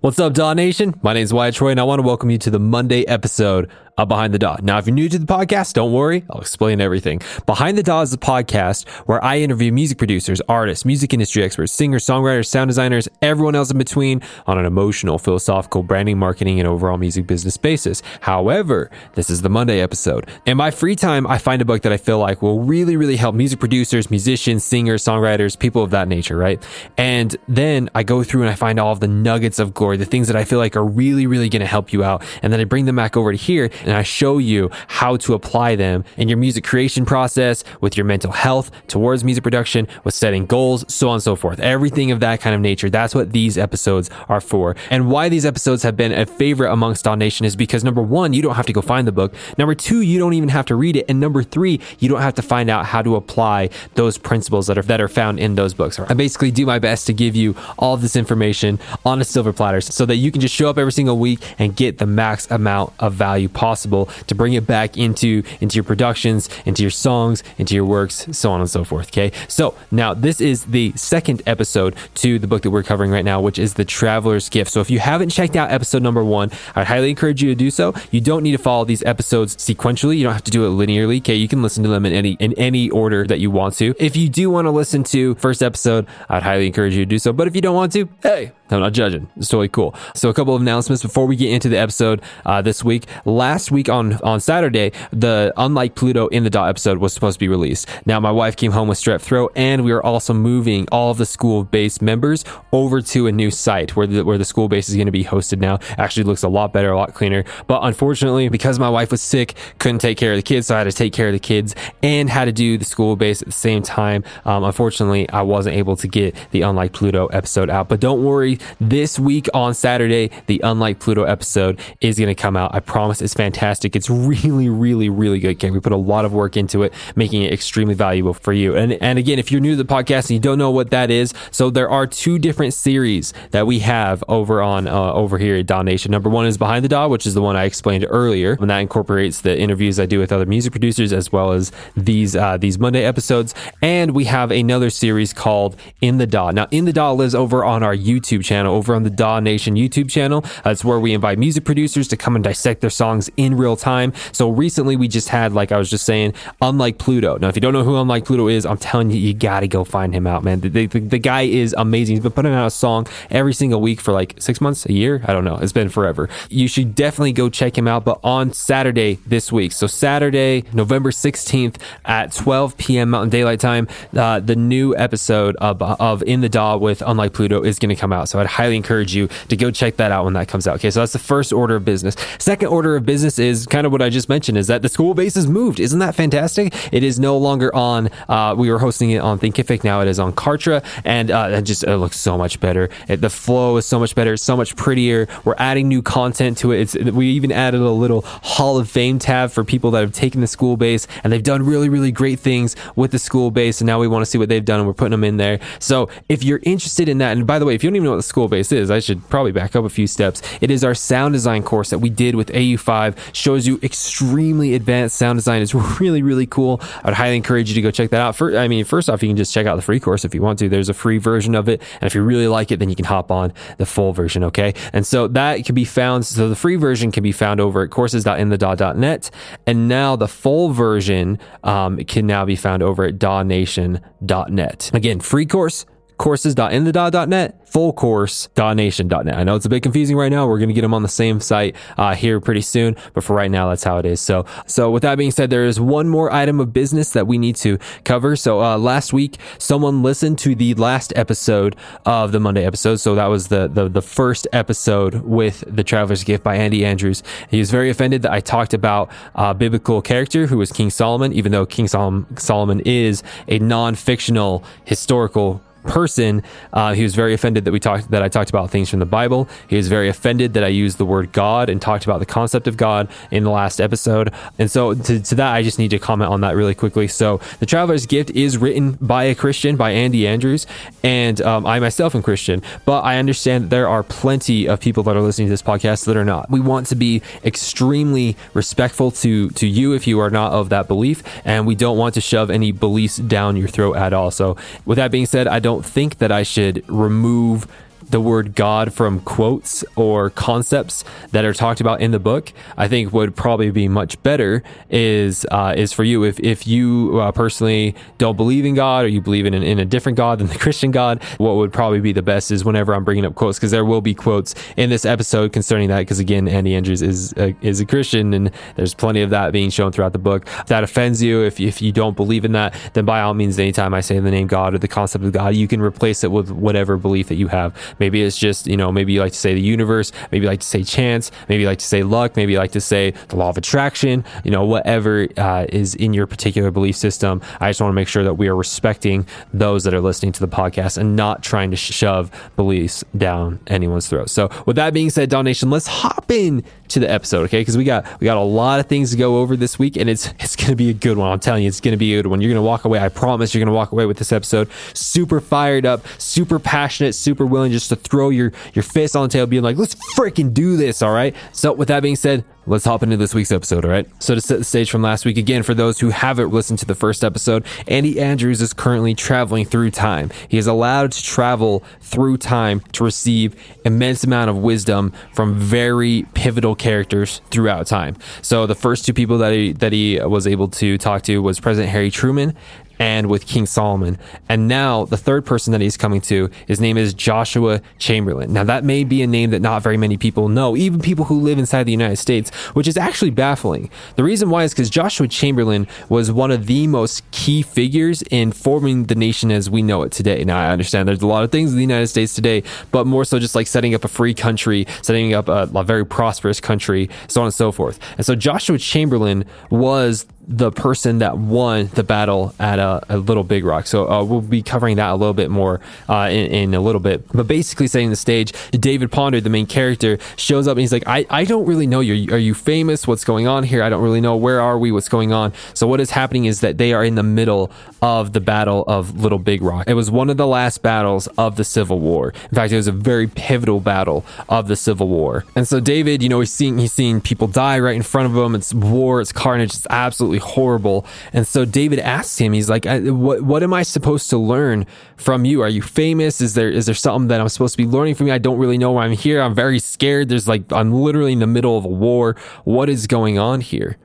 What's up, Daw Nation? My name is Wyatt Troy, and I want to welcome you to the Monday episode of Behind the Daw. Now, if you're new to the podcast, don't worry, I'll explain everything. Behind the Daw is a podcast where I interview music producers, artists, music industry experts, singers, songwriters, sound designers, everyone else in between on an emotional, philosophical, branding, marketing, and overall music business basis. However, this is the Monday episode. In my free time, I find a book that I feel like will really, really help music producers, musicians, singers, songwriters, people of that nature, right? And then I go through and I find all of the nuggets of glory, the things that I feel like are really, really going to help you out. And then I bring them back over to here and I show you how to apply them in your music creation process, with your mental health towards music production, with setting goals, so on and so forth. Everything of that kind of nature. That's what these episodes are for. And why these episodes have been a favorite amongst Daw Nation is because number one, you don't have to go find the book. Number two, you don't even have to read it. And number three, you don't have to find out how to apply those principles that are that are found in those books. I basically do my best to give you all this information on a silver platter so that you can just show up every single week and get the max amount of value possible to bring it back into into your productions, into your songs, into your works, so on and so forth. Okay. So now this is the second episode to the book that we're covering right now, which is The Traveler's Gift. So if you haven't checked out episode number one, I'd highly encourage you to do so. You don't need to follow these episodes sequentially. You don't have to do it linearly. Okay. You can listen to them in any in any order that you want to. If you do want to listen to first episode, I'd highly encourage you to do so. But if you don't want to, hey, I'm not judging. It's totally cool. So a couple of announcements before we get into the episode uh, this week. Last week on on Saturday, the Unlike Pluto in the dot episode was supposed to be released. Now my wife came home with strep throat, and we are also moving all of the school based members over to a new site where the where the school base is going to be hosted now. Actually looks a lot better, a lot cleaner. But unfortunately, because my wife was sick, couldn't take care of the kids, so I had to take care of the kids and had to do the school base at the same time. Um, unfortunately, I wasn't able to get the Unlike Pluto episode out. But don't worry, this week on Saturday, the Unlike Pluto episode is going to come out. I promise it's fantastic. It's really, really, really good. Okay, we put a lot of work into it, making it extremely valuable for you. And and again, if you're new to the podcast and you don't know what that is, so there are two different series that we have over on uh, over here at Daw Nation. Number one is Behind the Daw, which is the one I explained earlier, and that incorporates the interviews I do with other music producers as well as these uh, these Monday episodes. And we have another series called In the Daw. Now, In the Daw lives over on our YouTube channel, over on the Daw Nation YouTube channel. That's where we invite music producers to come and dissect their songs in real time. So recently we just had, like I was just saying, Unlike Pluto. Now, if you don't know who Unlike Pluto is, I'm telling you, you got to go find him out, man. The, the, the, guy is amazing. He's been putting out a song every single week for like six months, a year. I don't know. It's been forever. You should definitely go check him out. But on Saturday this week, so Saturday, November 16th at 12 p.m. Mountain Daylight Time, uh, the new episode of, of In the Daw with Unlike Pluto is going to come out. So I'd highly encourage you to go check that out when that comes out. Okay, so that's the first order of business. Second order of business is kind of what I just mentioned is that the school base has moved. Isn't that fantastic? It is no longer on, uh, we were hosting it on Thinkific. Now it is on Kartra and uh, it just it looks so much better. It, the flow is so much better. It's so much prettier. We're adding new content to it. It's, we even added a little Hall of Fame tab for people that have taken the school base and they've done really, really great things with the school base. And now we want to see what they've done and we're putting them in there. So if you're interested in that, and by the way, if you don't even know what school base is, I should probably back up a few steps. It is our sound design course that we did with AU5. Shows you extremely advanced sound design. It's really, really cool. I'd highly encourage you to go check that out. For, I mean, first off, you can just check out the free course if you want to. There's a free version of it. And if you really like it, then you can hop on the full version. Okay. And so that can be found. So the free version can be found over at courses.inthedaw.net. And now the full version um, can now be found over at dawnation.net. Again, free course courses.inthedaw.net, full course, dawnation.net. I know it's a bit confusing right now. We're going to get them on the same site uh, here pretty soon, but for right now, that's how it is. So, so with that being said, there is one more item of business that we need to cover. So, uh, last week, someone listened to the last episode of the Monday episode. So that was the, the, the first episode with the Traveler's Gift by Andy Andrews. He was very offended that I talked about a biblical character who was King Solomon, even though King Solomon is a non-fictional historical person. Uh, he was very offended that we talked that I talked about things from the Bible. He was very offended that I used the word God and talked about the concept of God in the last episode. And so to, to that, I just need to comment on that really quickly. So the Traveler's Gift is written by a Christian, by Andy Andrews, and um, I myself am Christian. But I understand that there are plenty of people that are listening to this podcast that are not. We want to be extremely respectful to to you if you are not of that belief, and we don't want to shove any beliefs down your throat at all. So with that being said, I don't think that I should remove the word God from quotes or concepts that are talked about in the book, I think would probably be much better is uh, is for you if if you uh, personally don't believe in God or you believe in, in a different God than the Christian God. What would probably be the best is whenever I'm bringing up quotes because there will be quotes in this episode concerning that because again, Andy Andrews is a, is a Christian and there's plenty of that being shown throughout the book. If that offends you, if if you don't believe in that, then by all means, anytime I say the name God or the concept of God, you can replace it with whatever belief that you have. Maybe it's just you know maybe you like to say the universe, maybe you like to say chance, maybe you like to say luck, maybe you like to say the law of attraction. You know whatever uh, is in your particular belief system. I just want to make sure that we are respecting those that are listening to the podcast and not trying to shove beliefs down anyone's throat. So with that being said, Daw Nation, let's hop in to the episode, okay? Because we got we got a lot of things to go over this week, and it's it's gonna be a good one. I'm telling you, it's gonna be a good one. You're gonna walk away. I promise you're gonna walk away with this episode super fired up, super passionate, super willing just to throw your your fist on the table, being like, let's freaking do this, all right? So with that being said, let's hop into this week's episode, all right? So, to set the stage from last week, again, for those who haven't listened to the first episode, Andy Andrews is currently traveling through time. He is allowed to travel through time to receive immense amount of wisdom from very pivotal characters throughout time. So, the first two people that he, that he was able to talk to was President Harry Truman and with King Solomon. And now the third person that he's coming to, his name is Joshua Chamberlain. Now that may be a name that not very many people know, even people who live inside the United States, which is actually baffling. The reason why is because Joshua Chamberlain was one of the most key figures in forming the nation as we know it today. Now I understand there's a lot of things in the United States today, but more so just like setting up a free country, setting up a, a very prosperous country, so on and so forth. And so Joshua Chamberlain was the person that won the battle at a, a Little Big Rock. So uh, we'll be covering that a little bit more uh, in, in, a little bit. But basically, setting the stage, David Ponder, the main character, shows up and he's like, I, I don't really know you. Are you famous? What's going on here? I don't really know. Where are we? What's going on? So what is happening is that they are in the middle of the Battle of Little Big Rock. It was one of the last battles of the Civil War. In fact, it was a very pivotal battle of the Civil War. And so David, you know, he's seeing he's seeing people die right in front of him. It's war. It's carnage. It's absolutely absolutely horrible. And so David asks him, he's like, what, what am I supposed to learn from you? Are you famous? Is there, is there something that I'm supposed to be learning from you? I don't really know why I'm here. I'm very scared. There's like, I'm literally in the middle of a war. What is going on here?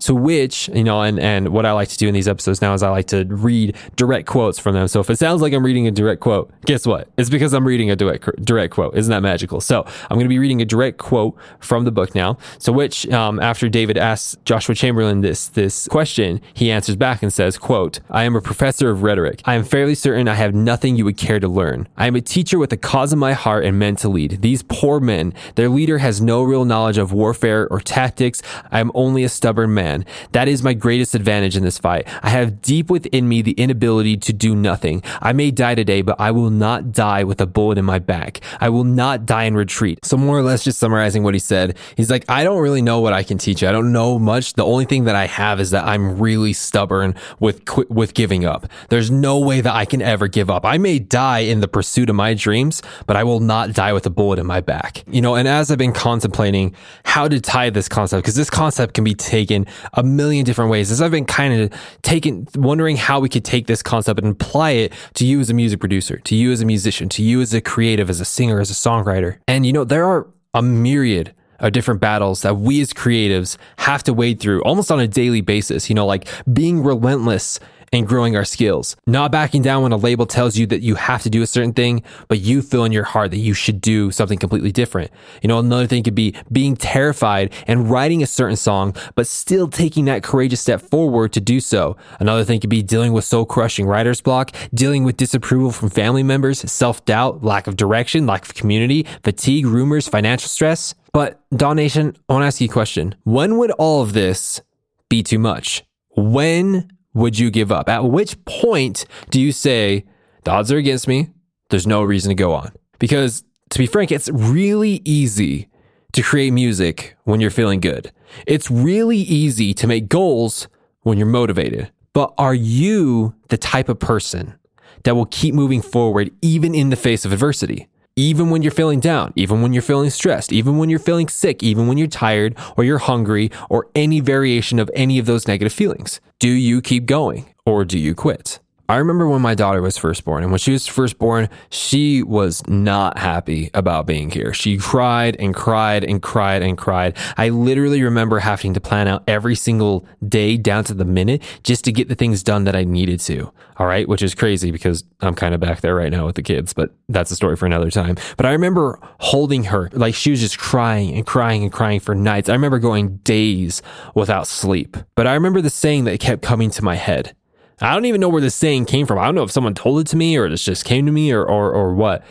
To which, you know, and, and what I like to do in these episodes now is I like to read direct quotes from them. So if it sounds like I'm reading a direct quote, guess what? It's because I'm reading a direct, direct quote. Isn't that magical? So I'm going to be reading a direct quote from the book now. So which, um, after David asks Joshua Chamberlain this, this question, he answers back and says, quote, I am a professor of rhetoric. I am fairly certain I have nothing you would care to learn. I am a teacher with a cause in my heart and meant to lead. These poor men, their leader has no real knowledge of warfare or tactics. I am only a stubborn man man. That is my greatest advantage in this fight. I have deep within me the inability to do nothing. I may die today, but I will not die with a bullet in my back. I will not die in retreat. So more or less just summarizing what he said, he's like, I don't really know what I can teach you. I don't know much. The only thing that I have is that I'm really stubborn with, with giving up. There's no way that I can ever give up. I may die in the pursuit of my dreams, but I will not die with a bullet in my back. You know, and as I've been contemplating how to tie this concept, because this concept can be taken a million different ways. As I've been kind of taking, wondering how we could take this concept and apply it to you as a music producer, to you as a musician, to you as a creative, as a singer, as a songwriter. And you know, there are a myriad of different battles that we as creatives have to wade through almost on a daily basis. You know, like being relentless and growing our skills. Not backing down when a label tells you that you have to do a certain thing, but you feel in your heart that you should do something completely different. You know, another thing could be being terrified and writing a certain song, but still taking that courageous step forward to do so. Another thing could be dealing with soul crushing writer's block, dealing with disapproval from family members, self doubt, lack of direction, lack of community, fatigue, rumors, financial stress. But Daw Nation, I want to ask you a question. When would all of this be too much? When would you give up? At which point do you say, the odds are against me? There's no reason to go on. Because to be frank, it's really easy to create music when you're feeling good. It's really easy to make goals when you're motivated. But are you the type of person that will keep moving forward even in the face of adversity? Even when you're feeling down, even when you're feeling stressed, even when you're feeling sick, even when you're tired or you're hungry or any variation of any of those negative feelings? Do you keep going or do you quit? I remember when my daughter was first born, and when she was first born, she was not happy about being here. She cried and cried and cried and cried. I literally remember having to plan out every single day down to the minute just to get the things done that I needed to. All right, which is crazy because I'm kind of back there right now with the kids, but that's a story for another time. But I remember holding her, like she was just crying and crying and crying for nights. I remember going days without sleep. But I remember the saying that kept coming to my head. I don't even know where this saying came from. I don't know if someone told it to me or it just came to me or, or, or what.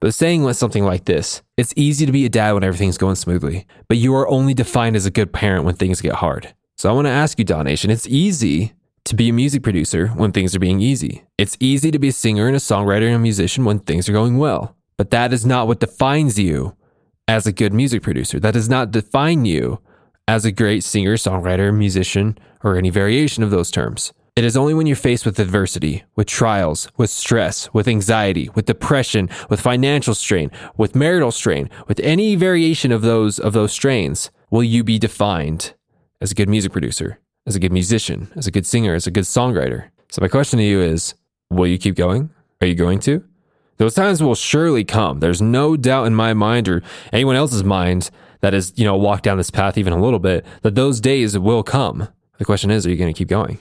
But the saying went something like this It's easy to be a dad when everything's going smoothly, but you are only defined as a good parent when things get hard. So I want to ask you, Daw Nation, it's easy to be a music producer when things are being easy. It's easy to be a singer and a songwriter and a musician when things are going well. But that is not what defines you as a good music producer. That does not define you as a great singer, songwriter, musician, or any variation of those terms. It is only when you're faced with adversity, with trials, with stress, with anxiety, with depression, with financial strain, with marital strain, with any variation of those of those strains, will you be defined as a good music producer, as a good musician, as a good singer, as a good songwriter. So my question to you is, will you keep going? Are you going to? Those times will surely come. There's no doubt in my mind or anyone else's mind that has, you know, walked down this path even a little bit that those days will come. The question is, are you going to keep going?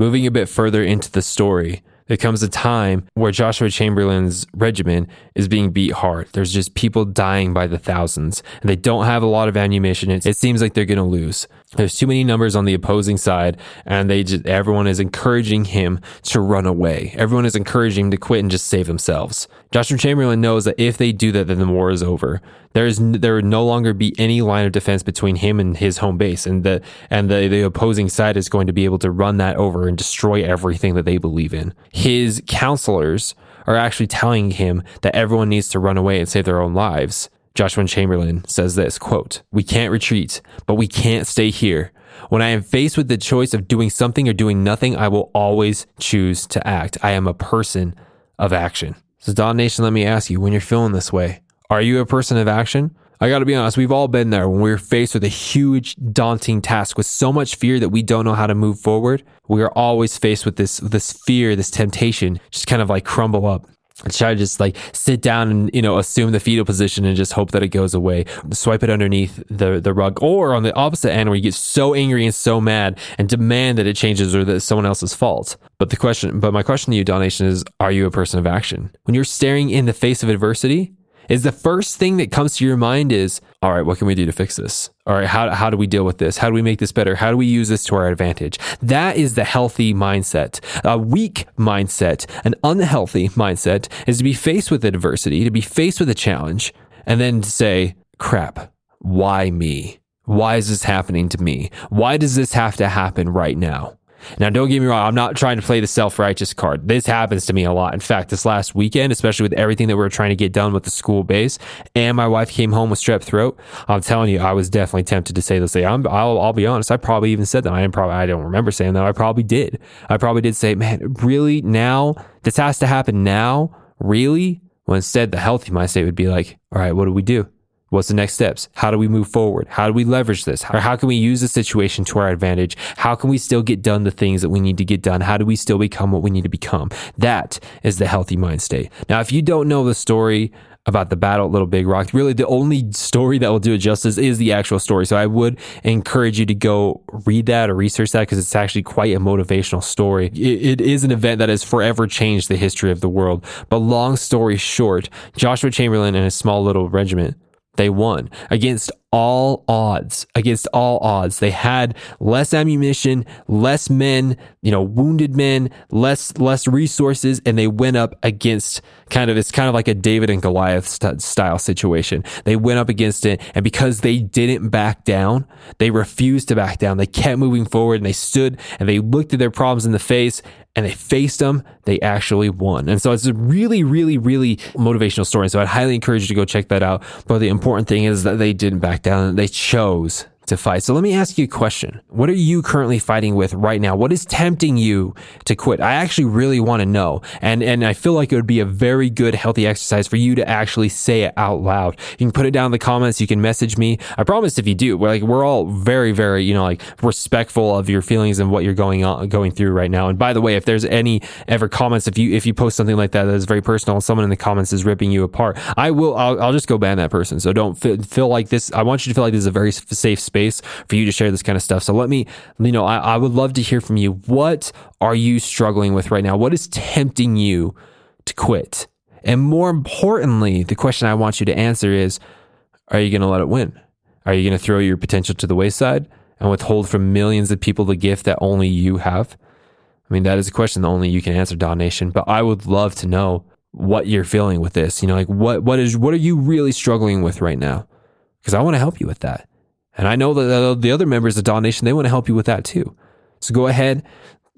Moving a bit further into the story, there comes a time where Joshua Chamberlain's regiment is being beat hard. There's just people dying by the thousands, and they don't have a lot of ammunition. It, seems like they're going to lose. There's too many numbers on the opposing side, and they just everyone is encouraging him to run away. Everyone is encouraging him to quit and just save themselves. Joshua Chamberlain knows that if they do that, then the war is over. There is there would no longer be any line of defense between him and his home base, and the and the, the opposing side is going to be able to run that over and destroy everything that they believe in. His counselors are actually telling him that everyone needs to run away and save their own lives. Joshua Chamberlain says this quote, We can't retreat, but we can't stay here. When I am faced with the choice of doing something or doing nothing, I will always choose to act. I am a person of action. So, Daw Nation, let me ask you when you're feeling this way, are you a person of action? I got to be honest, we've all been there when we're faced with a huge, daunting task with so much fear that we don't know how to move forward. We are always faced with this, this fear, this temptation, just kind of like crumble up try to just like sit down and you know assume the fetal position and just hope that it goes away swipe it underneath the the rug or on the opposite end where you get so angry and so mad and demand that it changes or that it's someone else's fault but the question but my question to you Daw Nation, is are you a person of action when you're staring in the face of adversity is the first thing that comes to your mind is, all right, what can we do to fix this? All right, how, how do we deal with this? How do we make this better? How do we use this to our advantage? That is the healthy mindset. A weak mindset, an unhealthy mindset is to be faced with adversity, to be faced with a challenge, and then to say, crap, why me? Why is this happening to me? Why does this have to happen right now? Now, don't get me wrong. I'm not trying to play the self righteous card. This happens to me a lot. In fact, this last weekend, especially with everything that we are trying to get done with the school base, and my wife came home with strep throat. I'm telling you, I was definitely tempted to say this. I'm, I'll, I'll be honest. I probably even said that. I probably, I don't remember saying that. I probably did. I probably did say, man, really now? This has to happen now? Really? Well, instead, the healthy mindset would be like, all right, what do we do? What's the next steps? How do we move forward? How do we leverage this? Or how can we use the situation to our advantage? How can we still get done the things that we need to get done? How do we still become what we need to become? That is the healthy mind state. Now, if you don't know the story about the battle at Little Big Rock, really the only story that will do it justice is the actual story. So I would encourage you to go read that or research that because it's actually quite a motivational story. It, it is an event that has forever changed the history of the world. But long story short, Joshua Chamberlain and his small little regiment they won against all odds, against all odds. They had less ammunition, less men, you know, wounded men, less, less resources, and they went up against kind of, it's kind of like a David and Goliath st- style situation. They went up against it. And because they didn't back down, they refused to back down. They kept moving forward and they stood and they looked at their problems in the face and they faced them, they actually won. And so it's a really, really, really motivational story. So I'd highly encourage you to go check that out. But the important thing is that they didn't back down. They chose to fight. So let me ask you a question. What are you currently fighting with right now? What is tempting you to quit? I actually really want to know. And, and I feel like it would be a very good, healthy exercise for you to actually say it out loud. You can put it down in the comments. You can message me. I promise if you do, we're like, we're all very, very, you know, like respectful of your feelings and what you're going on, going through right now. And by the way, if there's any ever comments, if you, if you post something like that that is very personal, someone in the comments is ripping you apart, I will, I'll, I'll just go ban that person. So don't feel, feel like this. I want you to feel like this is a very safe space for you to share this kind of stuff. So let me, you know, I, I would love to hear from you. What are you struggling with right now? What is tempting you to quit? And more importantly, the question I want you to answer is, are you going to let it win? Are you going to throw your potential to the wayside and withhold from millions of people the gift that only you have? I mean, that is a question that only you can answer, Daw Nation. But I would love to know what you're feeling with this. You know, like what what is what are you really struggling with right now? Because I want to help you with that. And I know that the other members of Daw Nation, they want to help you with that too. So go ahead,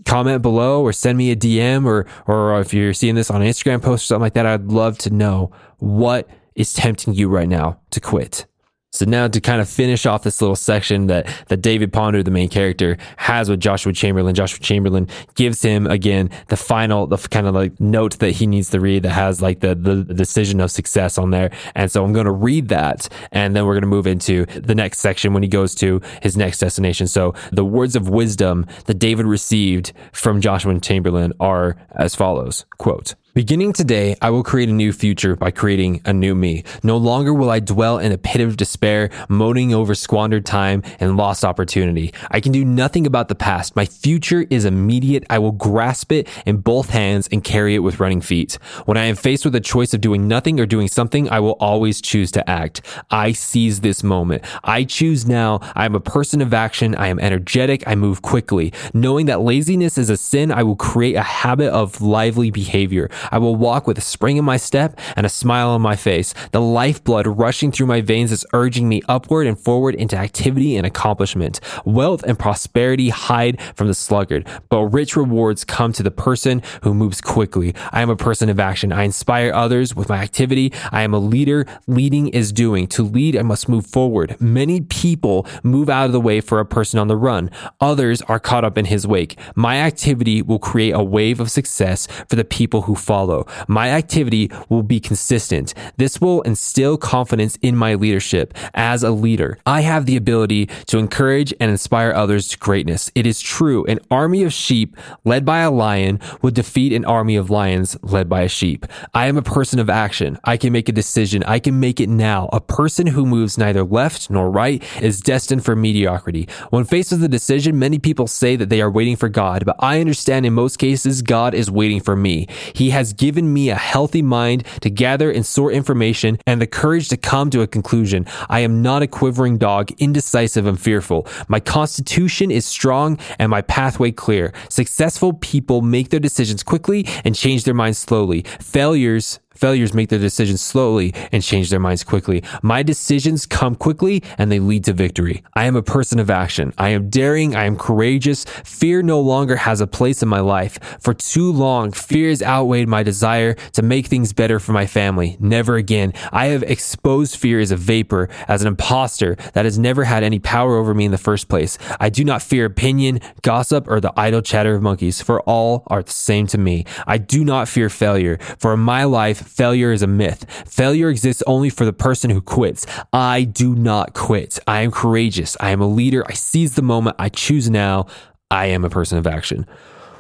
comment below or send me a DM or or if you're seeing this on an Instagram post or something like that, I'd love to know what is tempting you right now to quit. So now to kind of finish off this little section that, that David Ponder, the main character, has with Joshua Chamberlain, Joshua Chamberlain gives him again the final, the kind of like note that he needs to read that has like the, the decision of success on there. And so I'm going to read that and then we're going to move into the next section when he goes to his next destination. So the words of wisdom that David received from Joshua Chamberlain are as follows, quote, Beginning today, I will create a new future by creating a new me. No longer will I dwell in a pit of despair, moaning over squandered time and lost opportunity. I can do nothing about the past. My future is immediate. I will grasp it in both hands and carry it with running feet. When I am faced with a choice of doing nothing or doing something, I will always choose to act. I seize this moment. I choose now. I am a person of action. I am energetic. I move quickly. Knowing that laziness is a sin, I will create a habit of lively behavior. I will walk with a spring in my step and a smile on my face. The lifeblood rushing through my veins is urging me upward and forward into activity and accomplishment. Wealth and prosperity hide from the sluggard, but rich rewards come to the person who moves quickly. I am a person of action. I inspire others with my activity. I am a leader. Leading is doing. To lead, I must move forward. Many people move out of the way for a person on the run. Others are caught up in his wake. My activity will create a wave of success for the people who follow follow. My activity will be consistent. This will instill confidence in my leadership as a leader. I have the ability to encourage and inspire others to greatness. It is true. An army of sheep led by a lion would defeat an army of lions led by a sheep. I am a person of action. I can make a decision. I can make it now. A person who moves neither left nor right is destined for mediocrity. When faced with a decision, many people say that they are waiting for God, but I understand in most cases, God is waiting for me. He has given me a healthy mind to gather and sort information and the courage to come to a conclusion. I am not a quivering dog, indecisive and fearful. My constitution is strong and my pathway clear. Successful people make their decisions quickly and change their minds slowly. Failures Failures make their decisions slowly and change their minds quickly. My decisions come quickly and they lead to victory. I am a person of action. I am daring. I am courageous. Fear no longer has a place in my life. For too long, fear has outweighed my desire to make things better for my family. Never again. I have exposed fear as a vapor, as an impostor that has never had any power over me in the first place. I do not fear opinion, gossip, or the idle chatter of monkeys, for all are the same to me. I do not fear failure, for in my life, failure is a myth. Failure exists only for the person who quits. I do not quit. I am courageous. I am a leader. I seize the moment. I choose now. I am a person of action.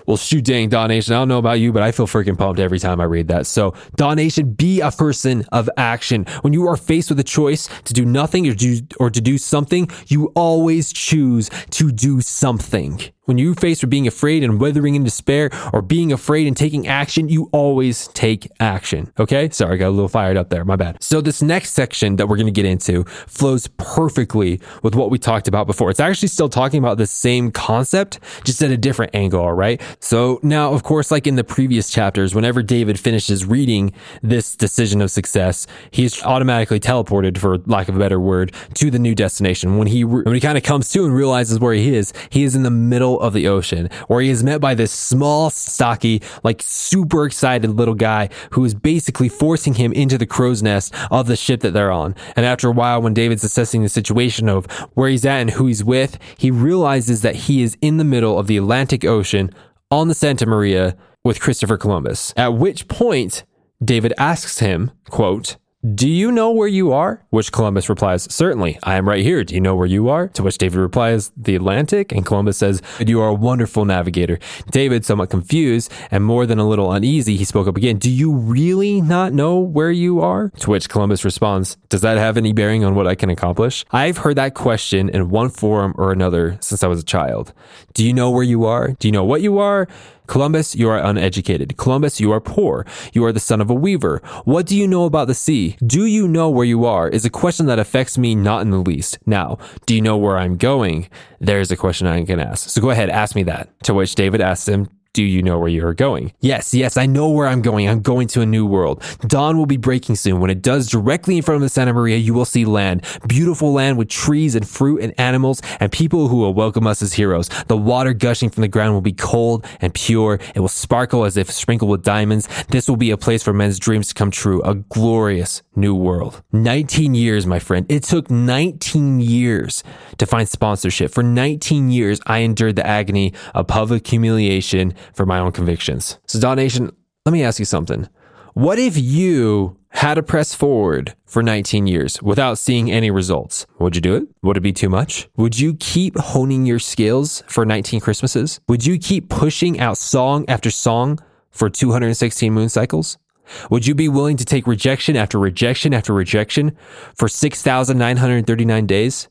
Well, shoot dang, Daw Nation. I don't know about you, but I feel freaking pumped every time I read that. So, Daw Nation, be a person of action. When you are faced with a choice to do nothing or, do, or to do something, you always choose to do something. When you face with being afraid and withering in despair or being afraid and taking action, you always take action. Okay. Sorry, I got a little fired up there. My bad. So this next section that we're going to get into flows perfectly with what we talked about before. It's actually still talking about the same concept, just at a different angle. All right. So now, of course, like in the previous chapters, whenever David finishes reading this decision of success, he's automatically teleported, for lack of a better word, to the new destination. When he, when he kind of comes to and realizes where he is, he is in the middle middle of the ocean where he is met by this small, stocky, like super excited little guy who is basically forcing him into the crow's nest of the ship that they're on. And after a while, when David's assessing the situation of where he's at and who he's with, he realizes that he is in the middle of the Atlantic Ocean on the Santa Maria with Christopher Columbus. At which point, David asks him, quote, do you know where you are? Which Columbus replies, Certainly, I am right here. Do you know where you are? To which David replies, The Atlantic. And Columbus says, You are a wonderful navigator. David, somewhat confused and more than a little uneasy, he spoke up again, Do you really not know where you are? To which Columbus responds, Does that have any bearing on what I can accomplish? I've heard that question in one form or another since I was a child. Do you know where you are? Do you know what you are? Columbus, you are uneducated. Columbus, you are poor. You are the son of a weaver. What do you know about the sea? Do you know where you are? Is a question that affects me not in the least. Now, do you know where I'm going? There's a question I can ask. So go ahead, ask me that. To which David asks him, do you know where you are going? Yes, yes, I know where I'm going. I'm going to a new world. Dawn will be breaking soon. When it does, directly in front of the Santa Maria, you will see land. Beautiful land with trees and fruit and animals and people who will welcome us as heroes. The water gushing from the ground will be cold and pure. It will sparkle as if sprinkled with diamonds. This will be a place for men's dreams to come true. A glorious new world. 19 years, my friend. It took 19 years to find sponsorship. For 19 years, I endured the agony of public humiliation for my own convictions. So, Daw Nation, let me ask you something. What if you had to press forward for 19 years without seeing any results? Would you do it? Would it be too much? Would you keep honing your skills for 19 Christmases? Would you keep pushing out song after song for 216 moon cycles? Would you be willing to take rejection after rejection after rejection for 6,939 days?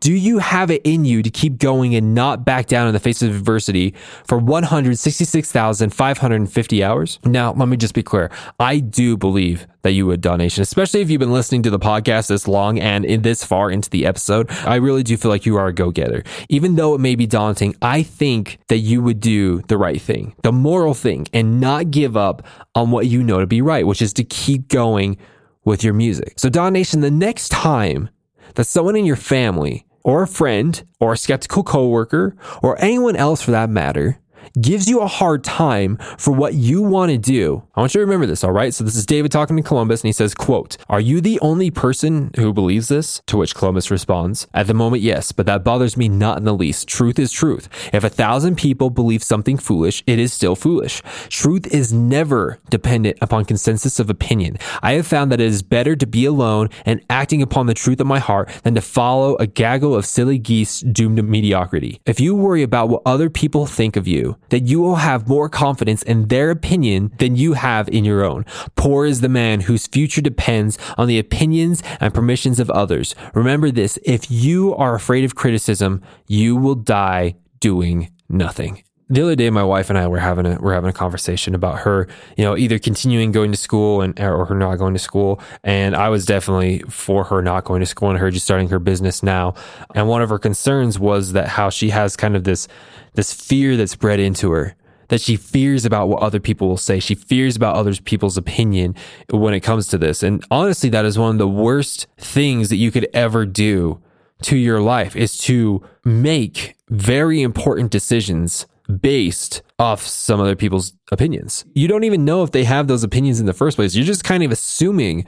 Do you have it in you to keep going and not back down in the face of adversity for 166,550 hours? Now, let me just be clear. I do believe that you would, Daw Nation, especially if you've been listening to the podcast this long and in this far into the episode. I really do feel like you are a go getter. Even though it may be daunting, I think that you would do the right thing, the moral thing, and not give up on what you know to be right, which is to keep going with your music. So, Daw Nation the next time that someone in your family or a friend or a skeptical coworker or anyone else for that matter gives you a hard time for what you want to do. I want you to remember this, all right? So this is David talking to Columbus and he says, quote, Are you the only person who believes this? To which Columbus responds, At the moment, yes, but that bothers me not in the least. Truth is truth. If a thousand people believe something foolish, it is still foolish. Truth is never dependent upon consensus of opinion. I have found that it is better to be alone and acting upon the truth of my heart than to follow a gaggle of silly geese doomed to mediocrity. If you worry about what other people think of you, that you will have more confidence in their opinion than you have in your own. Poor is the man whose future depends on the opinions and permissions of others. Remember this, if you are afraid of criticism, you will die doing nothing the other day my wife and I were having a we're having a conversation about her, you know, either continuing going to school and or her not going to school. And I was definitely for her not going to school and her just starting her business now. And one of her concerns was that how she has kind of this this fear that's bred into her that she fears about what other people will say. She fears about other people's opinion when it comes to this. And honestly, that is one of the worst things that you could ever do to your life is to make very important decisions based off some other people's opinions. You don't even know if they have those opinions in the first place. You're just kind of assuming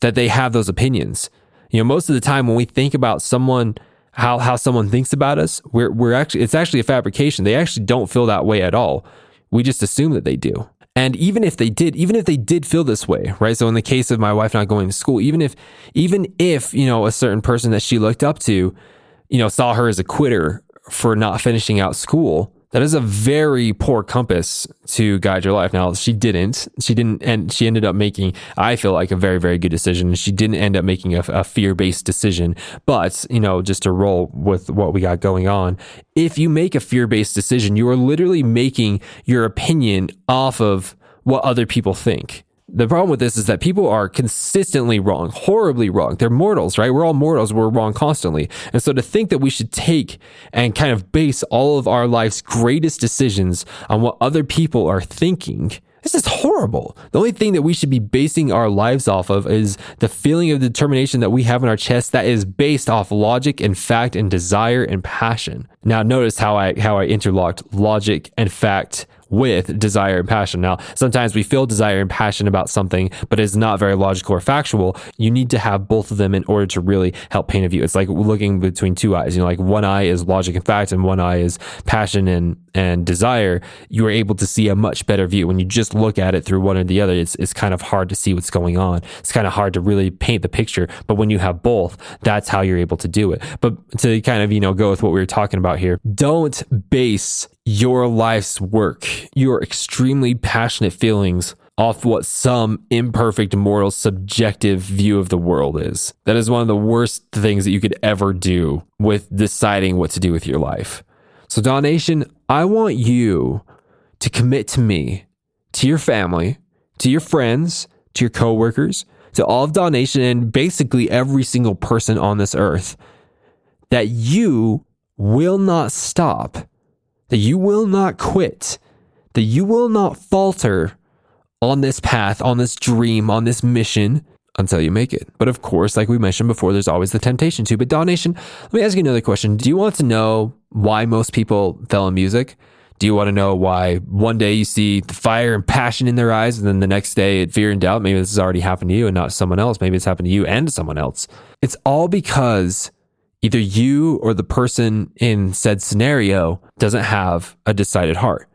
that they have those opinions. You know, most of the time when we think about someone how how someone thinks about us, we're we're actually it's actually a fabrication. They actually don't feel that way at all. We just assume that they do. And even if they did, even if they did feel this way, right? So in the case of my wife not going to school, even if even if, you know, a certain person that she looked up to, you know, saw her as a quitter for not finishing out school, that is a very poor compass to guide your life. Now, she didn't. She didn't, and she ended up making, I feel like, a very, very good decision. She didn't end up making a, a fear based decision. But, you know, just to roll with what we got going on, if you make a fear based decision, you are literally making your opinion off of what other people think the problem with this is that people are consistently wrong, horribly wrong. They're mortals, right? We're all mortals. We're wrong constantly. And so to think that we should take and kind of base all of our life's greatest decisions on what other people are thinking, This is horrible. The only thing that we should be basing our lives off of is the feeling of determination that we have in our chest that is based off logic and fact and desire and passion. Now notice how I how I interlocked logic and fact with desire and passion. Now, sometimes we feel desire and passion about something, but it's not very logical or factual. You need to have both of them in order to really help paint a view. It's like looking between two eyes. You know, like one eye is logic and fact, and one eye is passion and and desire. You are able to see a much better view when you just look at it through one or the other. It's it's kind of hard to see what's going on. It's kind of hard to really paint the picture. But when you have both, that's how you're able to do it. But to kind of you know go with what we were talking about here, don't base your life's work, your extremely passionate feelings off what some imperfect, mortal, subjective view of the world is. That is one of the worst things that you could ever do with deciding what to do with your life. So, Daw Nation, I want you to commit to me, to your family, to your friends, to your coworkers, to all of Daw Nation, and basically every single person on this earth that you will not stop that you will not quit, that you will not falter on this path, on this dream, on this mission until you make it. But of course, like we mentioned before, there's always the temptation to. But Daw Nation, let me ask you another question. Do you want to know why most people fell in music? Do you want to know why one day you see the fire and passion in their eyes, and then the next day it fear and doubt? Maybe this has already happened to you and not someone else. Maybe it's happened to you and someone else. It's all because either you or the person in said scenario doesn't have a decided heart.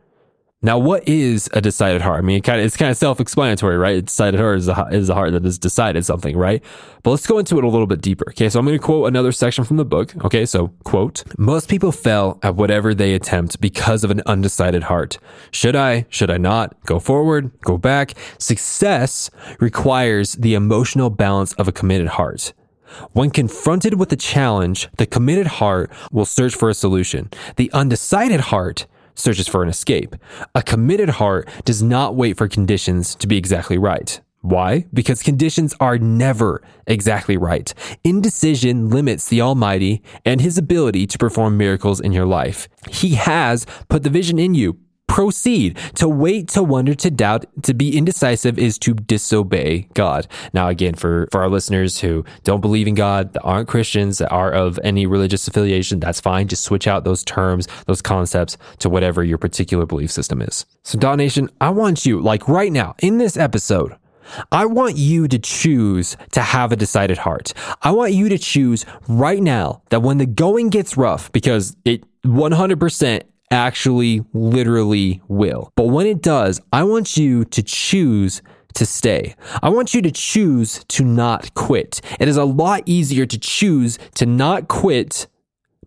Now, what is a decided heart? I mean, it kind of, it's kind of self-explanatory, right? A decided heart is a, is a heart that has decided something, right? But let's go into it a little bit deeper. Okay, so I'm going to quote another section from the book. Okay, so quote: Most people fail at whatever they attempt because of an undecided heart. Should I? Should I not? Go forward? Go back? Success requires the emotional balance of a committed heart. When confronted with a challenge, the committed heart will search for a solution. The undecided heart searches for an escape. A committed heart does not wait for conditions to be exactly right. Why? Because conditions are never exactly right. Indecision limits the Almighty and His ability to perform miracles in your life. He has put the vision in you, proceed. To wait, to wonder, to doubt, to be indecisive is to disobey God. Now, again, for, for our listeners who don't believe in God, that aren't Christians, that are of any religious affiliation, that's fine. Just switch out those terms, those concepts to whatever your particular belief system is. So, Daw Nation, I want you, like right now, in this episode, I want you to choose to have a decided heart. I want you to choose right now that when the going gets rough, because it 100% actually literally will. But when it does, I want you to choose to stay. I want you to choose to not quit. It is a lot easier to choose to not quit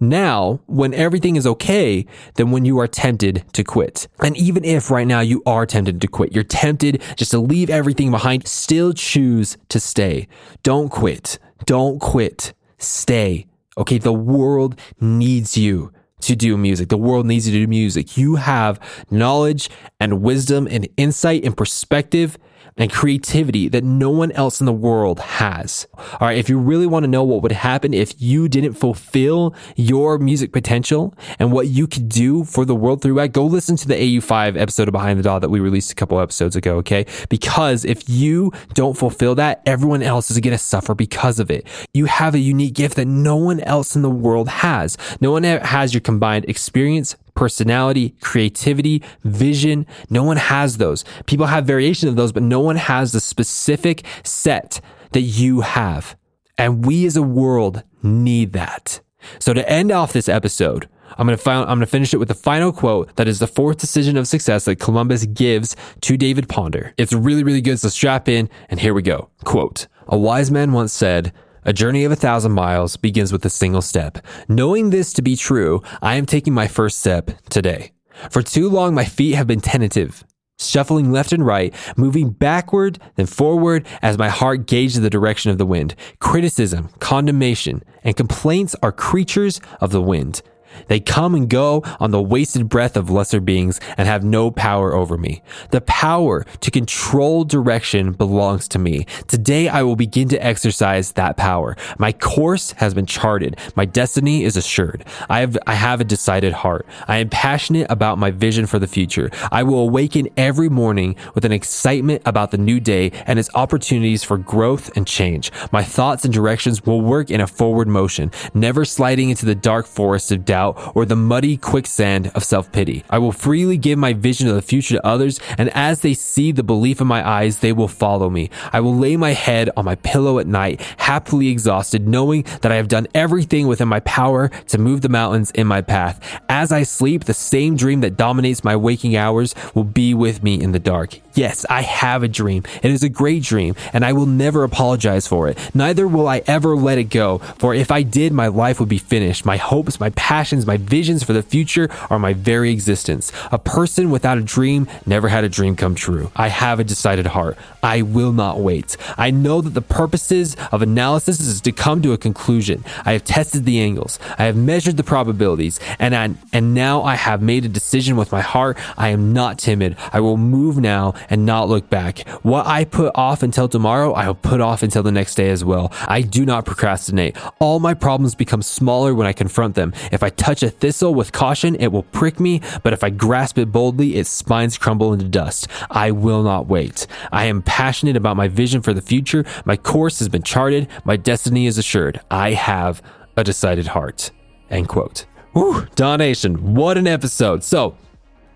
now when everything is okay than when you are tempted to quit. And even if right now you are tempted to quit, you're tempted just to leave everything behind, still choose to stay. Don't quit. Don't quit. Stay. Okay. The world needs you to do music. The world needs you to do music. You have knowledge and wisdom and insight and perspective and creativity that no one else in the world has. All right. If you really want to know what would happen if you didn't fulfill your music potential and what you could do for the world through that, go listen to the AU5 episode of Behind the Daw that we released a couple episodes ago. Okay. Because if you don't fulfill that, everyone else is going to suffer because of it. You have a unique gift that no one else in the world has. No one has your combined experience, personality, creativity, vision. No one has those. People have variation of those, but no one has the specific set that you have. And we as a world need that. So to end off this episode, I'm going to I'm going to finish it with the final quote that is the fourth decision of success that Columbus gives to David Ponder. It's really, really good. So strap in and here we go. Quote, a wise man once said, a journey of a thousand miles begins with a single step. Knowing this to be true, I am taking my first step today. For too long, my feet have been tentative, shuffling left and right, moving backward, then forward as my heart gauges the direction of the wind. Criticism, condemnation, and complaints are creatures of the wind. They come and go on the wasted breath of lesser beings and have no power over me. The power to control direction belongs to me. Today I will begin to exercise that power. My course has been charted. My destiny is assured. I have, I have a decided heart. I am passionate about my vision for the future. I will awaken every morning with an excitement about the new day and its opportunities for growth and change. My thoughts and directions will work in a forward motion, never sliding into the dark forest of doubt or the muddy quicksand of self pity. I will freely give my vision of the future to others, and as they see the belief in my eyes, they will follow me. I will lay my head on my pillow at night, happily exhausted, knowing that I have done everything within my power to move the mountains in my path. As I sleep, the same dream that dominates my waking hours will be with me in the dark. Yes, I have a dream. It is a great dream, and I will never apologize for it. Neither will I ever let it go, for if I did, my life would be finished. My hopes, my passions, my visions for the future are my very existence. A person without a dream never had a dream come true. I have a decided heart. I will not wait. I know that the purposes of analysis is to come to a conclusion. I have tested the angles. I have measured the probabilities, and I, and now I have made a decision with my heart. I am not timid. I will move now and not look back. What I put off until tomorrow, I will put off until the next day as well. I do not procrastinate. All my problems become smaller when I confront them. If I touch a thistle with caution, it will prick me, but if I grasp it boldly, its spines crumble into dust. I will not wait. I am passionate about my vision for the future. My course has been charted. My destiny is assured. I have a decided heart. End quote. Whew, Daw Nation, what an episode. So,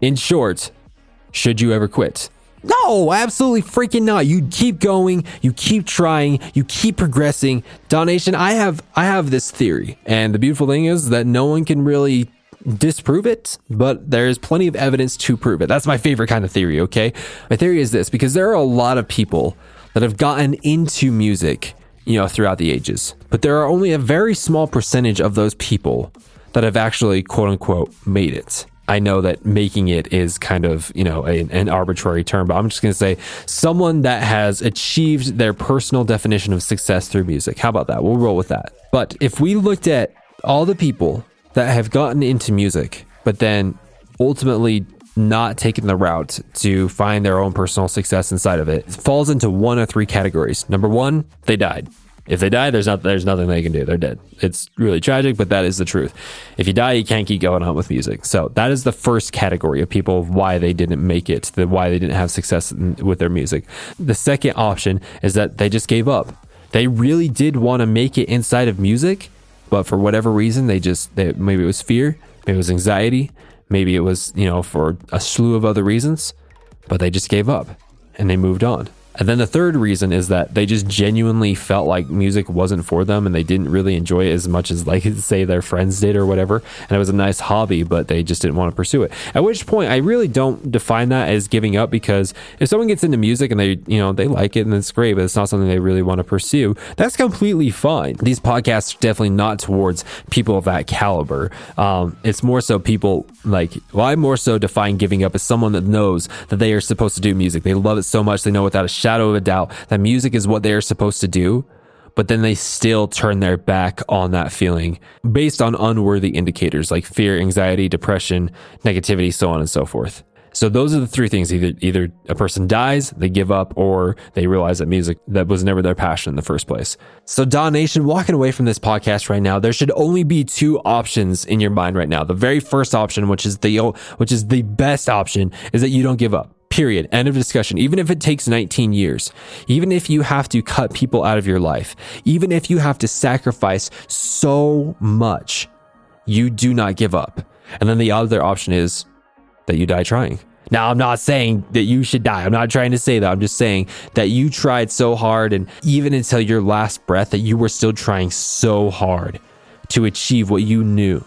in short, should you ever quit? No, absolutely freaking not. You keep going, you keep trying, you keep progressing. Daw Nation, I have I have this theory. And the beautiful thing is that no one can really disprove it, but there's plenty of evidence to prove it. That's my favorite kind of theory, okay? My theory is this because there are a lot of people that have gotten into music, you know, throughout the ages. But there are only a very small percentage of those people that have actually quote unquote made it. I know that making it is kind of, you know, a, an arbitrary term, but I'm just going to say someone that has achieved their personal definition of success through music. How about that? We'll roll with that. But if we looked at all the people that have gotten into music, but then ultimately not taken the route to find their own personal success inside of it, it falls into one of three categories. Number one, they died. If they die, there's not there's nothing they can do. They're dead. It's really tragic, but that is the truth. If you die, you can't keep going on with music. So that is the first category of people why they didn't make it, the why they didn't have success in, with their music. The second option is that they just gave up. They really did want to make it inside of music, but for whatever reason, they just they, maybe it was fear, maybe it was anxiety, maybe it was you know for a slew of other reasons, but they just gave up and they moved on. And then the third reason is that they just genuinely felt like music wasn't for them and they didn't really enjoy it as much as like say their friends did or whatever. And it was a nice hobby, but they just didn't want to pursue it. At which point I really don't define that as giving up because if someone gets into music and they, you know, they like it and it's great, but it's not something they really want to pursue, that's completely fine. These podcasts are definitely not towards people of that caliber. Um, it's more so people like, well, I more so define giving up as someone that knows that they are supposed to do music. They love it so much. They know without a shadow of a doubt that music is what they are supposed to do, but then they still turn their back on that feeling based on unworthy indicators like fear, anxiety, depression, negativity, so on and so forth. So those are the three things. Either either a person dies, they give up, or they realize that music that was never their passion in the first place. So Daw Nation, walking away from this podcast right now, there should only be two options in your mind right now. The very first option, which is the which is the best option, is that you don't give up. Period. End of discussion. Even if it takes 19 years, even if you have to cut people out of your life, even if you have to sacrifice so much, you do not give up. And then the other option is that you die trying. Now, I'm not saying that you should die. I'm not trying to say that. I'm just saying that you tried so hard and even until your last breath, that you were still trying so hard to achieve what you knew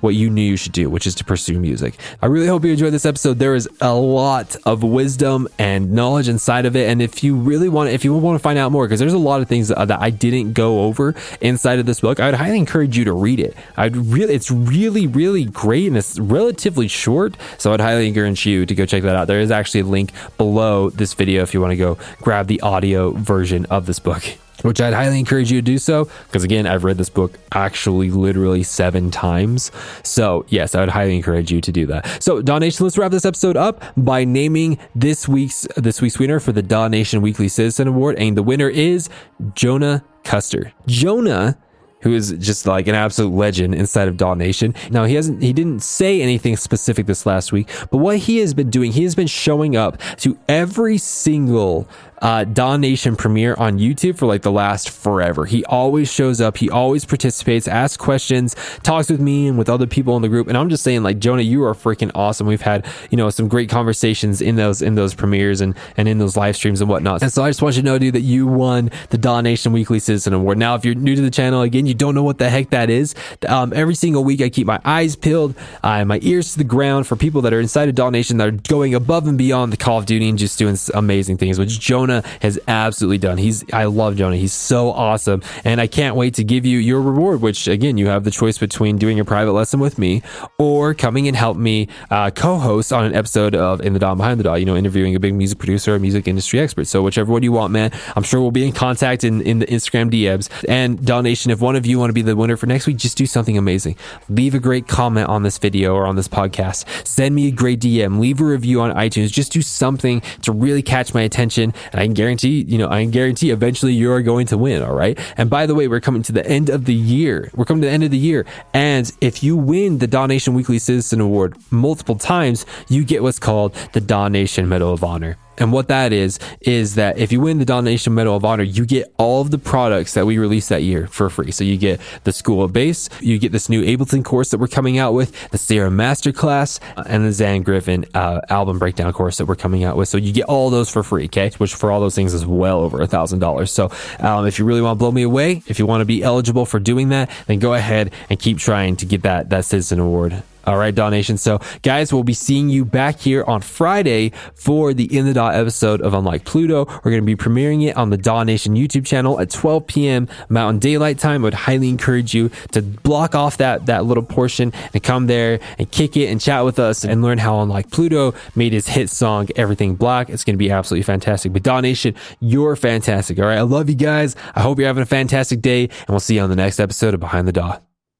what you knew you should do, which is to pursue music. I really hope you enjoyed this episode. There is a lot of wisdom and knowledge inside of it. And if you really want, if you want to find out more, because there's a lot of things that, that, I didn't go over inside of this book, I would highly encourage you to read it. I'd really, it's really, really great and it's relatively short. So I'd highly encourage you to go check that out. There is actually a link below this video if you want to go grab the audio version of this book. which I'd highly encourage you to do so. Because again, I've read this book actually literally seven times. So, yes, I would highly encourage you to do that. So, Daw Nation, let's wrap this episode up by naming this week's this week's winner for the Daw Nation Weekly Citizen Award. And the winner is Jonah Custer. Jonah who is just like an absolute legend inside of Daw Nation. Now he hasn't he didn't say anything specific this last week, but what he has been doing, he has been showing up to every single uh, Daw Nation premiere on YouTube for like the last forever. He always shows up. He always participates, asks questions, talks with me and with other people in the group. And I'm just saying, like Jonah, you are freaking awesome. We've had you know some great conversations in those in those premieres and and in those live streams and whatnot. And so I just want you to know, dude, that you won the Daw Nation Weekly Citizen Award. Now, if you're new to the channel, again, you don't know what the heck that is. Um, every single week, I keep my eyes peeled, uh, my ears to the ground for people that are inside of Daw Nation that are going above and beyond the Call of Duty and just doing amazing things, which Jonah Jonah has absolutely done. He's I love Jonah. He's so awesome, and I can't wait to give you your reward. Which again, you have the choice between doing a private lesson with me or coming and help me uh, co-host on an episode of In the Daw Behind the Daw. You know, interviewing a big music producer, a music industry expert. So whichever one you want, man. I'm sure we'll be in contact in in the Instagram DMs and Daw Nation. If one of you want to be the winner for next week, just do something amazing. Leave a great comment on this video or on this podcast. Send me a great DM. Leave a review on iTunes. Just do something to really catch my attention, and I can guarantee you know, I guarantee eventually you're going to win. All right. And by the way, we're coming to the end of the year. We're coming to the end of the year. And if you win the Daw Nation Weekly Citizen Award multiple times, you get what's called the Daw Nation Medal of Honor. And what that is, is that if you win the Daw Nation Medal of Honor, you get all of the products that we released that year for free. So you get the School of Bass, you get this new Ableton course that we're coming out with, the Serum Masterclass, uh, and the Zan Griffin uh, album breakdown course that we're coming out with. So you get all those for free, okay? Which for all those things is well over a thousand dollars. So um, if you really want to blow me away, if you want to be eligible for doing that, then go ahead and keep trying to get that that citizen award all right, Daw Nation. So, guys, we'll be seeing you back here on Friday for the In the Daw episode of Unlike Pluto. We're going to be premiering it on the Daw Nation YouTube channel at 12 p.m. Mountain Daylight Time. I would highly encourage you to block off that, that little portion and come there and kick it and chat with us and learn how Unlike Pluto made his hit song, Everything Black. It's going to be absolutely fantastic. But, Daw Nation, you're fantastic. All right. I love you guys. I hope you're having a fantastic day, and we'll see you on the next episode of Behind the Daw.